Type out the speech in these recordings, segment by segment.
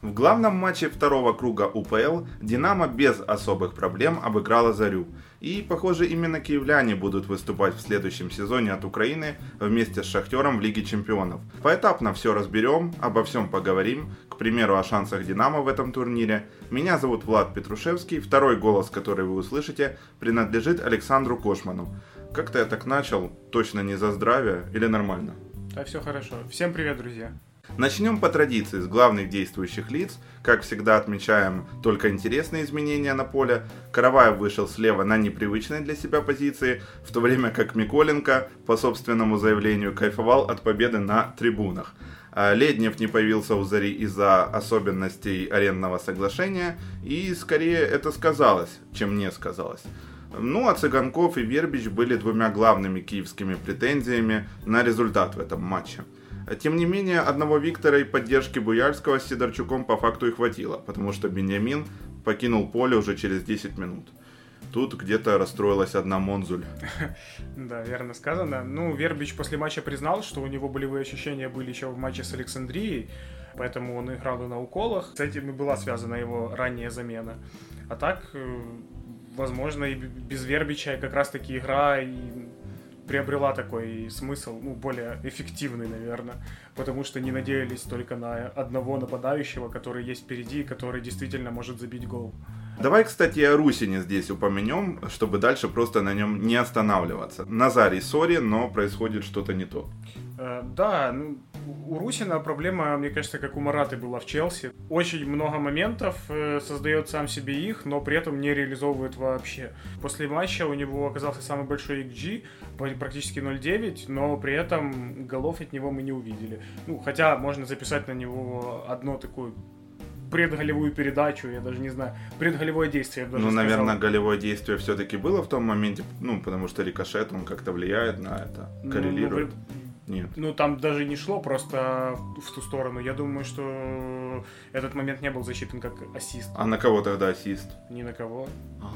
В главном матче второго круга УПЛ «Динамо» без особых проблем обыграла «Зарю». И, похоже, именно киевляне будут выступать в следующем сезоне от Украины вместе с «Шахтером» в Лиге Чемпионов. Поэтапно все разберем, обо всем поговорим, к примеру, о шансах «Динамо» в этом турнире. Меня зовут Влад Петрушевский, второй голос, который вы услышите, принадлежит Александру Кошману. Как-то я так начал, точно не за здравие или нормально? Да, все хорошо. Всем привет, друзья. Начнем по традиции с главных действующих лиц. Как всегда отмечаем только интересные изменения на поле. Караваев вышел слева на непривычной для себя позиции, в то время как Миколенко, по собственному заявлению, кайфовал от победы на трибунах. А Леднев не появился у Зари из-за особенностей арендного соглашения, и скорее это сказалось, чем не сказалось. Ну а Цыганков и Вербич были двумя главными киевскими претензиями на результат в этом матче. Тем не менее, одного Виктора и поддержки Буяльского с Сидорчуком по факту и хватило, потому что Бенямин покинул поле уже через 10 минут. Тут где-то расстроилась одна Монзуль. Да, верно сказано. Ну, Вербич после матча признал, что у него болевые ощущения были еще в матче с Александрией, поэтому он играл и на уколах. С этим и была связана его ранняя замена. А так, э, возможно, и без Вербича как раз-таки игра и приобрела такой смысл, ну, более эффективный, наверное, потому что не надеялись только на одного нападающего, который есть впереди, который действительно может забить гол. Давай, кстати, о Русине здесь упомянем, чтобы дальше просто на нем не останавливаться. Назарий сори, но происходит что-то не то. Э, да, ну, у Русина проблема, мне кажется, как у Мараты была в Челси. Очень много моментов, э, создает сам себе их, но при этом не реализовывает вообще. После матча у него оказался самый большой XG, практически 0.9, но при этом голов от него мы не увидели. Ну, хотя можно записать на него одно такую предголевую передачу, я даже не знаю, предголевое действие. Я даже ну, сказал. наверное, голевое действие все-таки было в том моменте, ну, потому что рикошет, он как-то влияет на это, ну, коррелирует. Ну, нет. Ну, там даже не шло просто в ту сторону. Я думаю, что этот момент не был засчитан как ассист. А на кого тогда ассист? Ни на кого. А.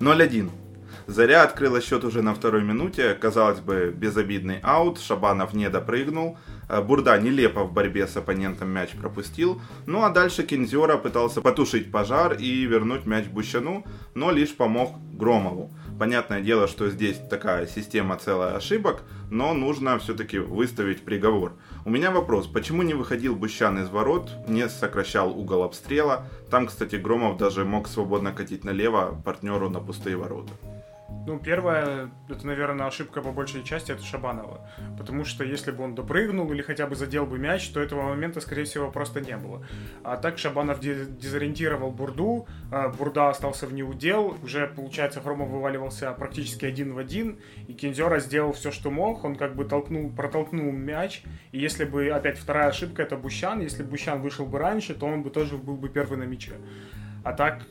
0-1. Заря открыла счет уже на второй минуте. Казалось бы, безобидный аут. Шабанов не допрыгнул. Э, Бурда нелепо в борьбе с оппонентом мяч пропустил. Ну а дальше Кинзера пытался потушить пожар и вернуть мяч Бущану, но лишь помог Громову. Понятное дело, что здесь такая система целая ошибок, но нужно все-таки выставить приговор. У меня вопрос, почему не выходил Бущан из ворот, не сокращал угол обстрела? Там, кстати, Громов даже мог свободно катить налево партнеру на пустые ворота. Ну, первое, это, наверное, ошибка по большей части, это Шабанова. Потому что если бы он допрыгнул или хотя бы задел бы мяч, то этого момента, скорее всего, просто не было. А так Шабанов дезориентировал Бурду, а Бурда остался в неудел, уже, получается, Хромов вываливался практически один в один, и Кинзера сделал все, что мог, он как бы толкнул, протолкнул мяч, и если бы, опять вторая ошибка, это Бущан, если Бущан вышел бы раньше, то он бы тоже был бы первый на мяче. А так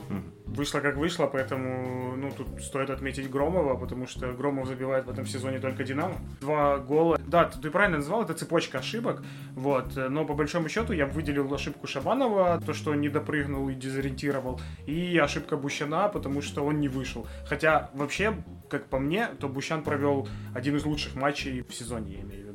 вышло как вышло, поэтому ну, тут стоит отметить Громова, потому что Громов забивает в этом сезоне только Динамо. Два гола. Да, ты правильно назвал, это цепочка ошибок. Вот. Но по большому счету я выделил ошибку Шабанова, то, что он не допрыгнул и дезориентировал, и ошибка Бущана, потому что он не вышел. Хотя вообще, как по мне, то Бущан провел один из лучших матчей в сезоне, я имею в виду.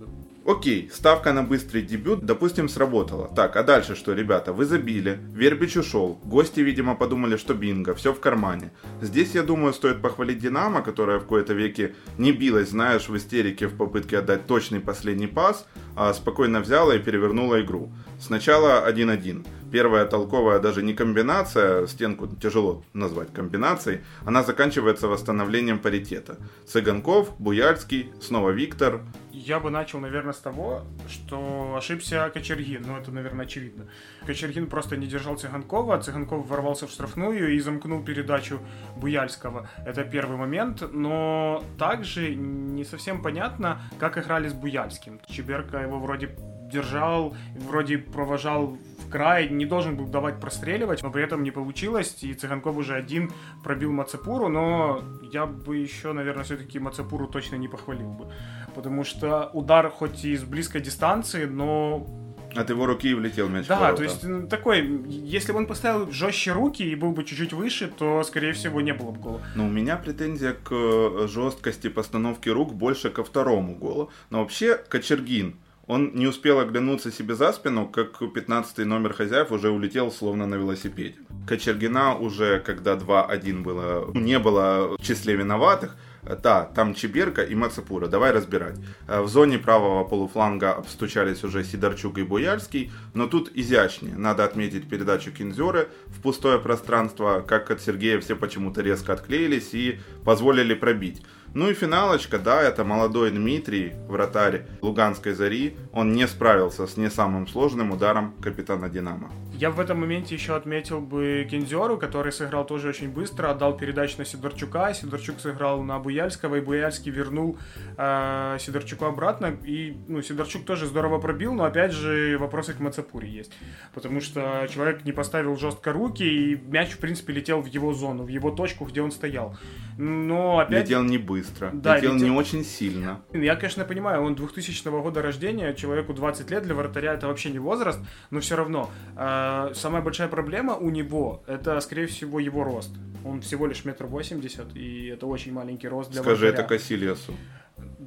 Окей, ставка на быстрый дебют, допустим, сработала. Так, а дальше что, ребята? Вы забили, Вербич ушел. Гости, видимо, подумали, что бинго, все в кармане. Здесь, я думаю, стоит похвалить Динамо, которая в кои-то веке не билась, знаешь, в истерике в попытке отдать точный последний пас, а спокойно взяла и перевернула игру. Сначала 1-1. Первая толковая даже не комбинация, стенку тяжело назвать комбинацией, она заканчивается восстановлением паритета. Цыганков, Буяльский, снова Виктор. Я бы начал, наверное, с того, что ошибся Кочергин, ну это, наверное, очевидно. Кочергин просто не держал Цыганкова, а Цыганков ворвался в штрафную и замкнул передачу Буяльского. Это первый момент, но также не совсем понятно, как играли с Буяльским. Чеберка его вроде держал, вроде провожал в край, не должен был давать простреливать, но при этом не получилось, и Цыганков уже один пробил Мацепуру, но я бы еще, наверное, все-таки Мацепуру точно не похвалил бы, потому что удар хоть и с близкой дистанции, но От его руки влетел мяч. Да, то есть ну, такой, если бы он поставил жестче руки и был бы чуть-чуть выше, то, скорее всего, не было бы гола. Но у меня претензия к э, жесткости постановки рук больше ко второму голу. Но вообще Кочергин, он не успел оглянуться себе за спину, как 15-й номер хозяев уже улетел словно на велосипеде. Кочергина уже, когда 2-1 было, не было в числе виноватых, да, там Чеберка и Мацапура. Давай разбирать. Э, в зоне правого полуфланга обстучались уже Сидорчук и Буяльский, но тут изящнее. Надо отметить передачу Кинзеры в пустое пространство, как от Сергея все почему-то резко отклеились и позволили пробить. Ну и финалочка, да, это молодой Дмитрий, вратарь Луганской Зари. Он не справился с не самым сложным ударом капитана Динамо. Я в этом моменте еще отметил бы Кензеру, который сыграл тоже очень быстро, отдал передачу на Сидорчука, Сидорчук сыграл на Буяльского, и Буяльский вернул э, Сидорчуку обратно, и ну, Сидорчук тоже здорово пробил, но опять же вопросы к Мацапуре есть, потому что человек не поставил жестко руки, и мяч, в принципе, летел в его зону, в его точку, где он стоял. Но опять... Летел не быстро, да, летел, летел не очень сильно. Я, конечно, понимаю, он 2000 года рождения, человеку 20 лет, для вратаря это вообще не возраст, но все равно... Э, самая большая проблема у него это, скорее всего, его рост. Он всего лишь метр восемьдесят, и это очень маленький рост для Скажи вратаря. это Кассилиасу.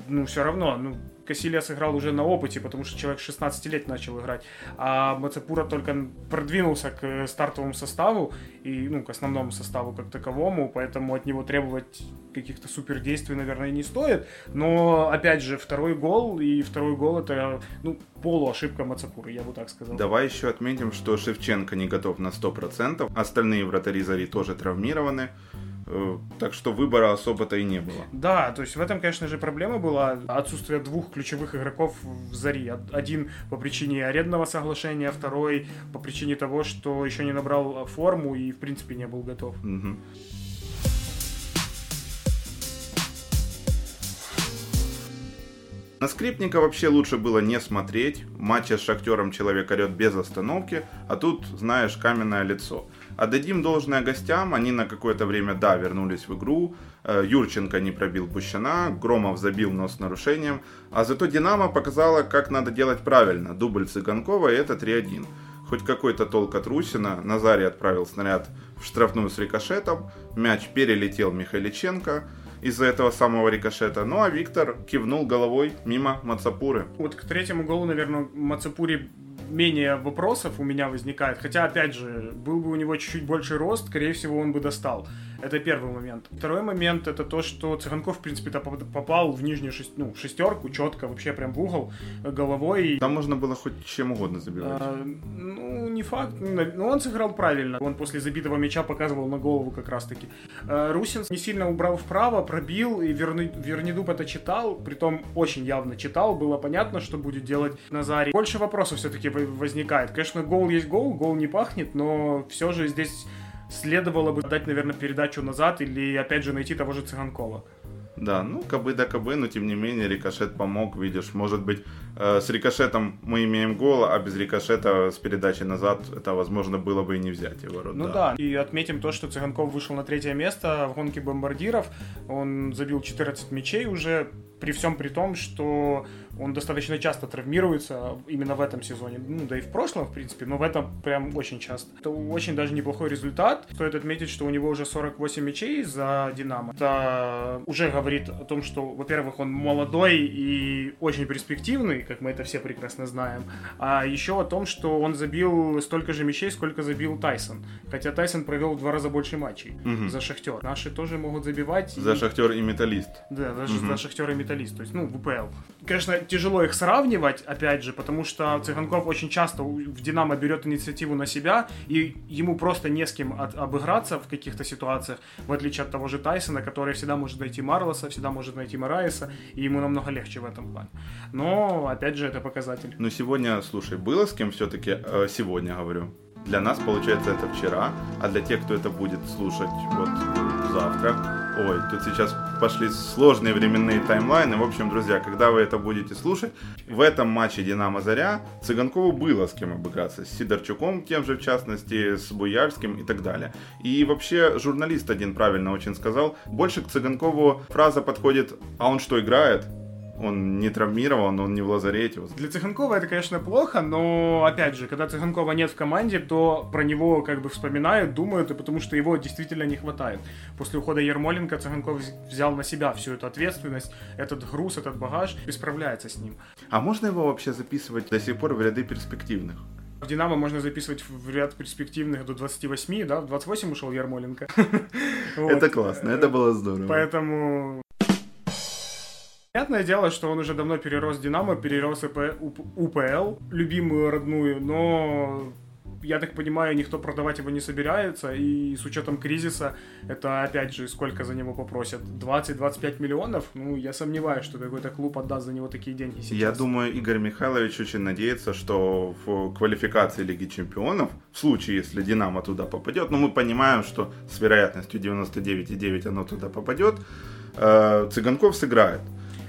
Ну, все равно, ну, Кассилиас играл уже на опыте, потому что человек 16 лет начал играть, а Мацапура только продвинулся к стартовому составу, и, ну, к основному составу как таковому, поэтому от него требовать каких-то супер действий, наверное, не стоит, но, опять же, второй гол, и второй гол это, ну, полуошибка Мацапуры, я бы так сказал. Давай еще отметим, что Шевченко не готов на 100%, остальные вратари Зари тоже травмированы, Э, так что выбора особо-то и не было. Да, то есть в этом, конечно же, проблема была отсутствие двух ключевых игроков в Зари. Один по причине арендного соглашения, второй по причине того, что еще не набрал форму и, в принципе, не был готов. Угу. На Скрипника вообще лучше было не смотреть. В матче с Шахтером человек орет без остановки, а тут, знаешь, каменное лицо. Отдадим должное гостям, они на какое-то время, да, вернулись в игру. Э, Юрченко не пробил Пущина, Громов забил, но с нарушением. А зато Динамо показала, как надо делать правильно. Дубль Цыганкова и это 3-1. Хоть какой-то толк от Русина, Назарий отправил снаряд в штрафную с рикошетом, мяч перелетел Михайличенко из-за этого самого рикошета. Ну а Виктор кивнул головой мимо Мацапуры. Вот к третьему голу, наверное, Мацапури менее вопросов у меня возникает. Хотя, опять же, был бы у него чуть-чуть больше рост, скорее всего, он бы достал. Это первый момент. Второй момент это то, что Цыганков, в принципе, попал в нижнюю шесть, ну, шестерку, четко, вообще прям в угол головой. Там можно было хоть чем угодно забивать. А, ну, не факт. Но он сыграл правильно. Он после забитого мяча показывал на голову как раз-таки. А, Русин не сильно убрал вправо, пробил, и Верни, Вернидуб это читал, притом очень явно читал, было понятно, что будет делать Назарий. Больше вопросов все-таки возникает. Конечно, гол есть гол, гол не пахнет, но все же здесь следовало бы дать, наверное, передачу назад или, опять же, найти того же Цыганкова. Да, ну, кабы да кабы, но тем не менее рикошет помог, видишь, может быть, э, с рикошетом мы имеем гол, а без рикошета с передачей назад это, возможно, было бы и не взять его. Ну да. да, и отметим то, что Цыганков вышел на третье место в гонке бомбардиров, он забил 14 мячей уже, при всем при том, что он достаточно часто травмируется именно в этом сезоне. Ну, да и в прошлом, в принципе, но в этом прям очень часто. Это очень даже неплохой результат. Стоит отметить, что у него уже 48 мячей за Динамо. Это уже говорит о том, что, во-первых, он молодой и очень перспективный, как мы это все прекрасно знаем. А еще о том, что он забил столько же мячей, сколько забил Тайсон. Хотя Тайсон провел в два раза больше матчей угу. за Шахтер. Наши тоже могут забивать. За и... Шахтер и Металлист. Да, даже угу. за Шахтер и Металлист. То есть, ну, в УПЛ. Конечно, тяжело их сравнивать, опять же, потому что Цыганков очень часто в Динамо берет инициативу на себя, и ему просто не с кем от, обыграться в каких-то ситуациях, в отличие от того же Тайсона, который всегда может найти Марлоса, всегда может найти Мараеса, и ему намного легче в этом плане. Но, опять же, это показатель. Но сегодня, слушай, было с кем все-таки, э, сегодня говорю, для нас, получается, это вчера, а для тех, кто это будет слушать вот завтра, Ой, тут сейчас пошли сложные временные таймлайны. В общем, друзья, когда вы это будете слушать, в этом матче Динамо-Заря Цыганкову было с кем обыграться. С Сидорчуком тем же, в частности, с Буяльским и так далее. И вообще, журналист один правильно очень сказал. Больше к Цыганкову фраза подходит «А он что, играет?» Он не травмирован, он не в лазарете. Для Цыганкова это, конечно, плохо, но, опять же, когда Цыганкова нет в команде, то про него как бы вспоминают, думают, и потому что его действительно не хватает. После ухода Ермоленко Цыганков взял на себя всю эту ответственность, этот груз, этот багаж, и справляется с ним. А можно его вообще записывать до сих пор в ряды перспективных? В «Динамо» можно записывать в ряд перспективных до 28, да? В 28 ушел Ермоленко. Это классно, это было здорово. Поэтому Понятное дело, что он уже давно перерос Динамо, перерос УПЛ, любимую родную, но я так понимаю, никто продавать его не собирается, и с учетом кризиса, это опять же, сколько за него попросят? 20-25 миллионов? Ну, я сомневаюсь, что какой-то клуб отдаст за него такие деньги сейчас. Я думаю, Игорь Михайлович очень надеется, что в квалификации Лиги Чемпионов, в случае, если Динамо туда попадет, ну, мы понимаем, что с вероятностью 99,9 оно туда попадет, э, Цыганков сыграет.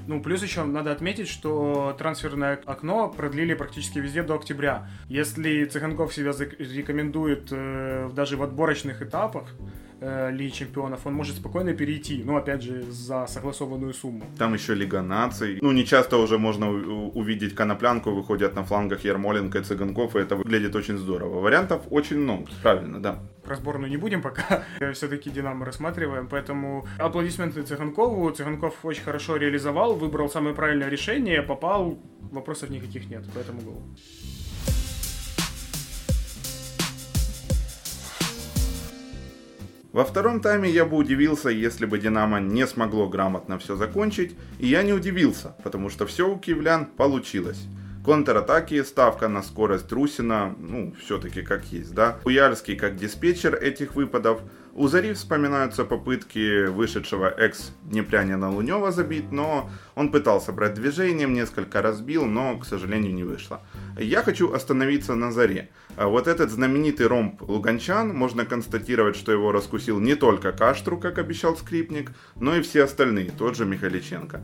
Ну, плюс еще надо отметить, что трансферное окно продлили практически везде до октября. Если Цыганков себя рекомендует э, даже в отборочных этапах, э, Лиги Чемпионов, он может спокойно перейти, ну, опять же, за согласованную сумму. Там еще Лига наций. Ну, не часто уже можно увидеть коноплянку, выходят на флангах Ермоленко и Цыганков, и это выглядит очень здорово. Вариантов очень много, правильно, да. Про сборную не будем пока, все-таки Динамо рассматриваем, поэтому аплодисменты Цыганкову. Цыганков очень хорошо реализовал, выбрал самое правильное решение, попал, вопросов никаких нет по этому голу. Во втором тайме я бы удивился, если бы Динамо не смогло грамотно все закончить, и я не удивился, потому что все у киевлян получилось. Контратаки, ставка на скорость Русина, ну, все-таки как есть, да. Уяльский как диспетчер этих выпадов. У Зари вспоминаются попытки вышедшего экс-днепрянина Лунева забить, но он пытался брать движением, несколько разбил, но, к сожалению, не вышло. Я хочу остановиться на Заре. А вот этот знаменитый ромб Луганчан, можно констатировать, что его раскусил не только Каштру, как обещал Скрипник, но и все остальные, тот же Михаличенко.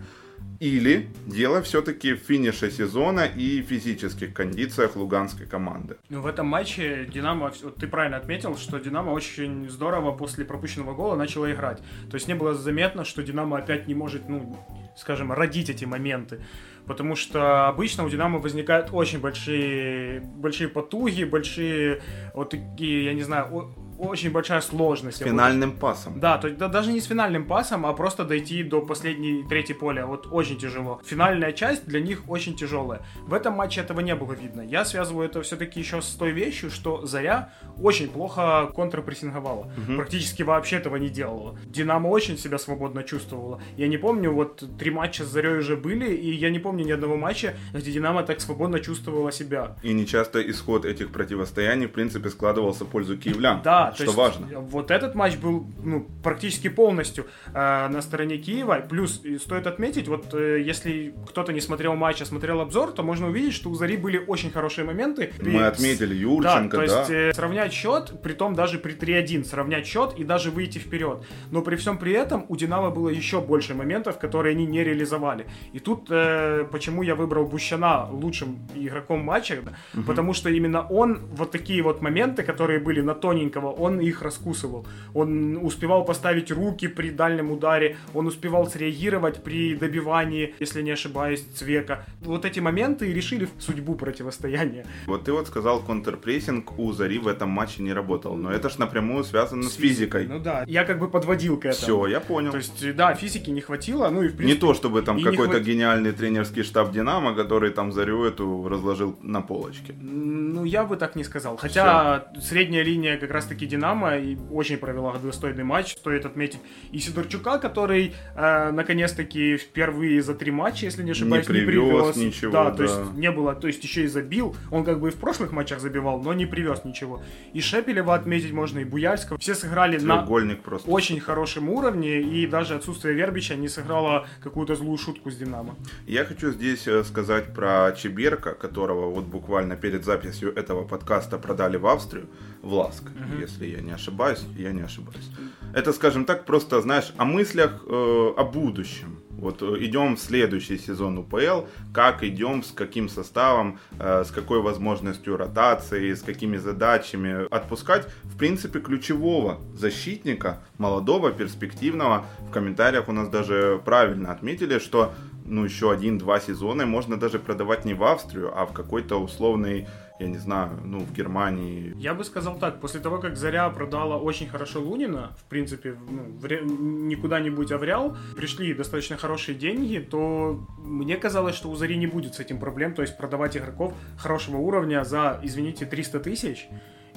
Или дело все-таки в финише сезона и физических кондициях луганской команды. Ну, в этом матче Динамо, вот ты правильно отметил, что Динамо очень здорово после пропущенного гола начало играть. То есть не было заметно, что Динамо опять не может, ну, скажем, родить эти моменты. Потому что обычно у Динамо возникают очень большие, большие потуги, большие вот такие, я не знаю, очень большая сложность. С финальным пасом. Да, то есть да, даже не с финальным пасом, а просто дойти до последней третьей поля. Вот очень тяжело. Финальная часть для них очень тяжелая. В этом матче этого не было видно. Я связываю это все-таки еще с той вещью, что Заря очень плохо контрпрессинговала. Угу. Практически вообще этого не делала. Динамо очень себя свободно чувствовала. Я не помню, вот три матча с Зарей уже были, и я не помню ни одного матча, где Динамо так свободно чувствовала себя. И не часто исход этих противостояний, в принципе, складывался в пользу киевлян. Да, что есть, важно. Вот этот матч был ну, практически полностью э, на стороне Киева. Плюс стоит отметить, вот э, если кто-то не смотрел матч, а смотрел обзор, то можно увидеть, что у Зари были очень хорошие моменты. Мы и, отметили Юрченко, да. То есть э, сравнять счет, при том даже при 3-1, сравнять счет и даже выйти вперед. Но при всем при этом у Динамо было еще больше моментов, которые они не реализовали. И тут э, почему я выбрал Бущана лучшим игроком матча, угу. потому что именно он вот такие вот моменты, которые были на тоненького, он их раскусывал. Он успевал поставить руки при дальнем ударе, он успевал среагировать при добивании, если не ошибаюсь, Цвека. Вот эти моменты и решили судьбу противостояния. Вот ты вот сказал, контрпрессинг у Зари в этом матче не работал, но это ж напрямую связано с, с физикой. Ну да, я как бы подводил к этому. Все, я понял. То есть, да, физики не хватило, ну и в принципе... Не то, чтобы там какой-то хват... гениальный тренерский штаб Динамо, который там Зарю эту разложил на полочке. Ну, я бы так не сказал. Хотя Все. средняя линия как раз-таки Динамо и очень провела достойный матч. Стоит отметить и Сидорчука, который э, наконец-таки впервые за три матча, если не ошибаюсь, не привез, не привез. ничего. Да, да, то есть не было, то есть еще и забил. Он как бы и в прошлых матчах забивал, но не привез ничего. И Шепелева отметить можно, и Буяльского. Все сыграли на просто. очень хорошем уровне, и даже отсутствие Вербича не сыграло какую-то злую шутку с Динамо. Я хочу здесь э, сказать про Чеберка, которого вот буквально перед записью этого подкаста продали в Австрию, в Ласк, угу. если я не ошибаюсь, я не ошибаюсь. Это, скажем так, просто, знаешь, о мыслях, э, о будущем. Вот э, идем в следующий сезон УПЛ, как идем, с каким составом, э, с какой возможностью ротации, с какими задачами отпускать, в принципе, ключевого защитника, молодого, перспективного. В комментариях у нас даже правильно отметили, что ну, еще один-два сезона, можно даже продавать не в Австрию, а в какой-то условный я не знаю, ну, в Германии. Я бы сказал так, после того, как Заря продала очень хорошо Лунина, в принципе, ну, в ре... не куда-нибудь, а в Реал, пришли достаточно хорошие деньги, то мне казалось, что у Зари не будет с этим проблем, то есть продавать игроков хорошего уровня за, извините, 300 тысяч,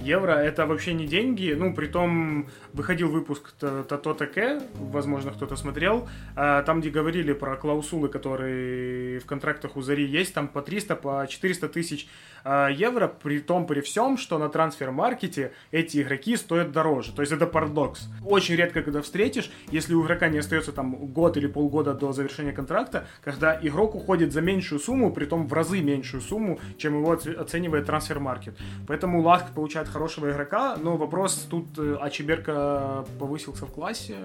евро это вообще не деньги. Ну, при том выходил выпуск Тато Таке, возможно, кто-то смотрел, а, там, где говорили про клаусулы, которые в контрактах у Зари есть, там по 300, по 400 тысяч а, евро, при том, при всем, что на трансфер-маркете эти игроки стоят дороже. То есть это парадокс. Очень редко, когда встретишь, если у игрока не остается там год или полгода до завершения контракта, когда игрок уходит за меньшую сумму, при том в разы меньшую сумму, чем его оценивает трансфер-маркет. Поэтому Ласк получает хорошего игрока, но вопрос тут, э, а Чеберка повысился в классе,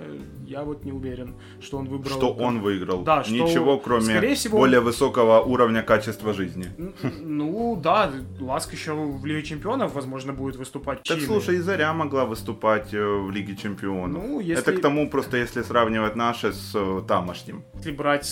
я вот не уверен, что он выбрал... Что он выиграл. Да, что, Ничего, кроме всего, более высокого уровня качества жизни. Ну, да, Ласк еще в Лиге Чемпионов, возможно, будет выступать. Так слушай, и Заря могла выступать э, в Лиге Чемпионов. Ну, если... Это к тому, просто если сравнивать наши с э, тамошним. Если брать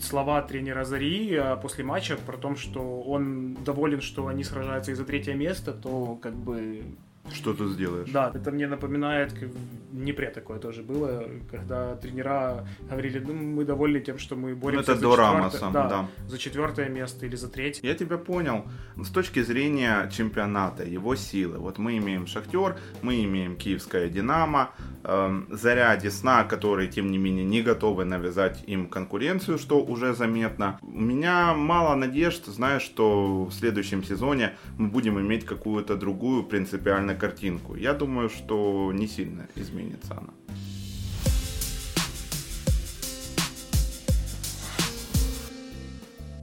слова тренера Зари после матча про то, что он доволен, что они сражаются и за третье место, то как бы Yeah. Что ты сделаешь? Да, это мне напоминает, как в Днепре такое тоже было, когда тренера говорили, ну, мы довольны тем, что мы боремся ну, это за, четвертое, да, да. за четвертое место или за третье. Я тебя понял. С точки зрения чемпионата, его силы. Вот мы имеем Шахтер, мы имеем Киевская Динамо, э, Заря Десна, которые, тем не менее, не готовы навязать им конкуренцию, что уже заметно. У меня мало надежд, знаешь, что в следующем сезоне мы будем иметь какую-то другую принципиально картинку. Я думаю, что не сильно изменится она.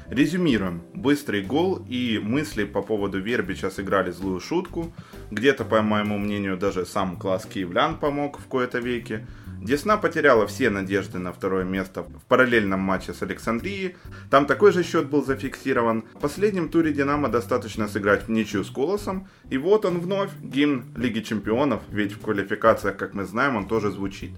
Резюмируем. Быстрый гол и мысли по поводу Вербича сыграли злую шутку. Где-то, по моему мнению, даже сам класс киевлян помог в кои-то веке. Десна потеряла все надежды на второе место в параллельном матче с Александрией. Там такой же счет был зафиксирован. В последнем туре Динамо достаточно сыграть в ничью с Колосом. И вот он вновь, гимн Лиги Чемпионов, ведь в квалификациях, как мы знаем, он тоже звучит.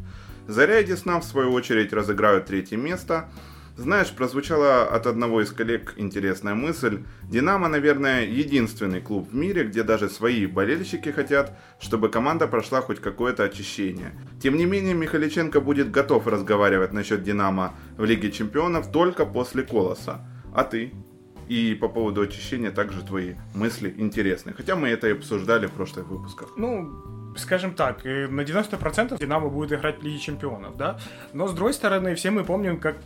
Заря и Десна, в свою очередь, разыграют третье место. Знаешь, прозвучала от одного из коллег интересная мысль. Динамо, наверное, единственный клуб в мире, где даже свои болельщики хотят, чтобы команда прошла хоть какое-то очищение. Тем не менее, Михаличенко будет готов разговаривать насчет Динамо в Лиге Чемпионов только после Колоса. А ты? И по поводу очищения также твои мысли интересны. Хотя мы это и обсуждали в прошлых выпусках. Ну, скажем так, на 90% Динамо будет играть в Лиге Чемпионов, да, но с другой стороны, все мы помним, как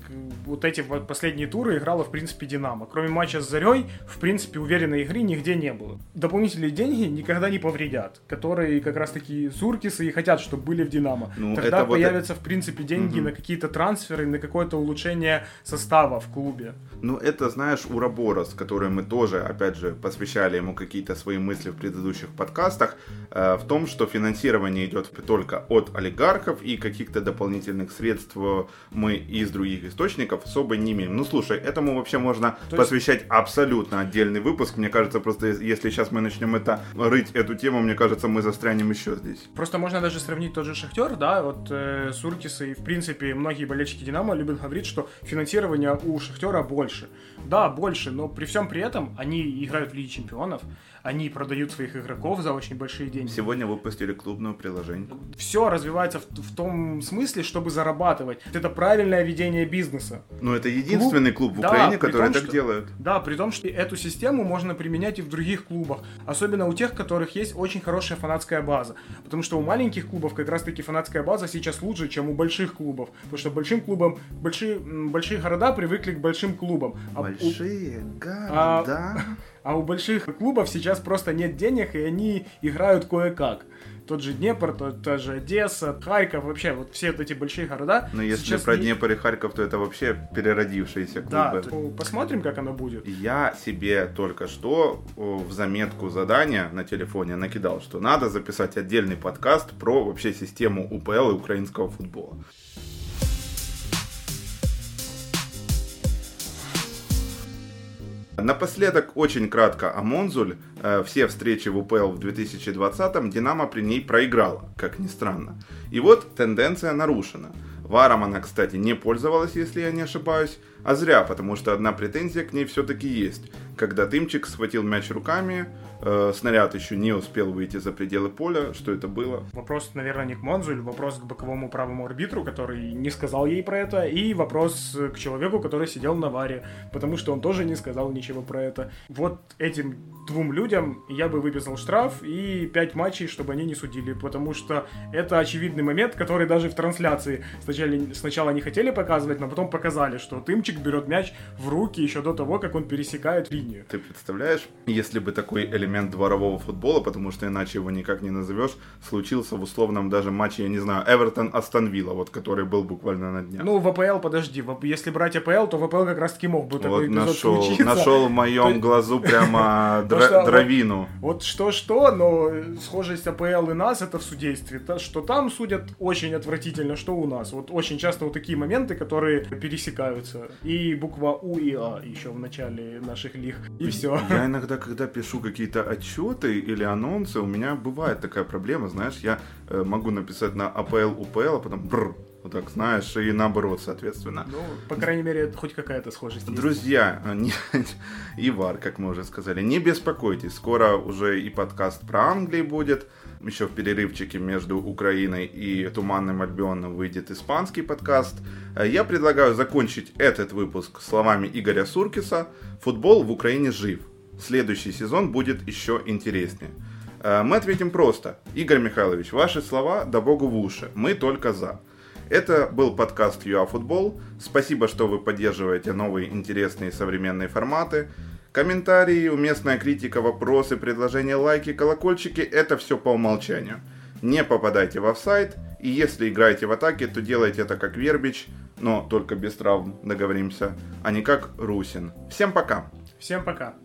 вот эти вот последние туры играла, в принципе, Динамо. Кроме матча с Зарей, в принципе, уверенной игры нигде не было. Дополнительные деньги никогда не повредят, которые как раз-таки Суркисы и хотят, чтобы были в Динамо. Ну, Тогда появятся, вот... в принципе, деньги угу. на какие-то трансферы, на какое-то улучшение состава в клубе. Ну, это, знаешь, Ураборос, который мы тоже, опять же, посвящали ему какие-то свои мысли в предыдущих подкастах, э, в том, что финансирование финансирование идет только от олигархов и каких-то дополнительных средств мы из других источников особо не имеем. Ну слушай, этому вообще можно То посвящать есть... абсолютно отдельный выпуск. Мне кажется, просто если сейчас мы начнем это рыть эту тему, мне кажется, мы застрянем еще здесь. Просто можно даже сравнить тот же Шахтер, да, вот э, Суркис и в принципе многие болельщики Динамо любят говорить, что финансирование у Шахтера больше. Да, больше, но при всем при этом они играют в Лиге Чемпионов, они продают своих игроков за очень большие деньги. Сегодня выпустили клубное приложение. Все развивается в, в том смысле, чтобы зарабатывать. Это правильное ведение бизнеса. Но это единственный клуб, клуб в да, Украине, который том, так что, делает. Да, при том, что эту систему можно применять и в других клубах. Особенно у тех, у которых есть очень хорошая фанатская база. Потому что у маленьких клубов как раз-таки фанатская база сейчас лучше, чем у больших клубов. Потому что большим клубам, большие, большие города привыкли к большим клубам. А большие у, города? А, а у больших клубов сейчас просто нет денег, и они играют кое-как. Тот же Днепр, тот, та же Одесса, Харьков, вообще вот все вот эти большие города. Но если сейчас про не... Днепр и Харьков, то это вообще переродившиеся клубы. Да, то, посмотрим, как оно будет. Я себе только что в заметку задания на телефоне накидал, что надо записать отдельный подкаст про вообще систему УПЛ и украинского футбола. Напоследок, очень кратко о Монзуль. Э, все встречи в УПЛ в 2020-м Динамо при ней проиграла, как ни странно. И вот тенденция нарушена. Варом она, кстати, не пользовалась, если я не ошибаюсь, а зря, потому что одна претензия к ней все-таки есть. Когда Тымчик схватил мяч руками, э, снаряд еще не успел выйти за пределы поля, что это было? Вопрос, наверное, не к Монзу, или вопрос к боковому правому арбитру, который не сказал ей про это, и вопрос к человеку, который сидел на варе, потому что он тоже не сказал ничего про это. Вот этим двум людям я бы выписал штраф и пять матчей, чтобы они не судили, потому что это очевидный момент, который даже в трансляции сначала, сначала не хотели показывать, но потом показали, что Тымчик берет мяч в руки еще до того, как он пересекает линию. Ты представляешь, если бы такой элемент дворового футбола, потому что иначе его никак не назовешь, случился в условном даже матче, я не знаю, Эвертон-Астон Вилла, вот который был буквально на днях. Ну, в АПЛ, подожди, если брать АПЛ, то в АПЛ как раз таки мог бы такой вот нашел, случиться. Нашел в моем глазу прямо дровину. Вот что-что, но схожесть АПЛ и нас это в судействе. Что там судят очень отвратительно, что у нас. Вот очень часто вот такие моменты, которые пересекаются. И буква У и А еще в начале наших лиг. И все. Я иногда, когда пишу какие-то отчеты или анонсы, у меня бывает такая проблема, знаешь, я э, могу написать на АПЛ, УПЛ, а потом бррр, вот так, знаешь, и наоборот, соответственно. Ну, по крайней мере, хоть какая-то схожесть есть. Друзья, не, Ивар, как мы уже сказали, не беспокойтесь, скоро уже и подкаст про Англию будет, еще в перерывчике между Украиной и Туманным Альбионом выйдет испанский подкаст. Я предлагаю закончить этот выпуск словами Игоря Суркиса «Футбол в Украине жив. Следующий сезон будет еще интереснее». Мы ответим просто. Игорь Михайлович, ваши слова да богу в уши. Мы только за. Это был подкаст ЮАФутбол. Спасибо, что вы поддерживаете новые интересные современные форматы. Комментарии, уместная критика, вопросы, предложения, лайки, колокольчики – это все по умолчанию. Не попадайте в офсайт, и если играете в атаке, то делайте это как Вербич, но только без травм, договоримся, а не как Русин. Всем пока! Всем пока!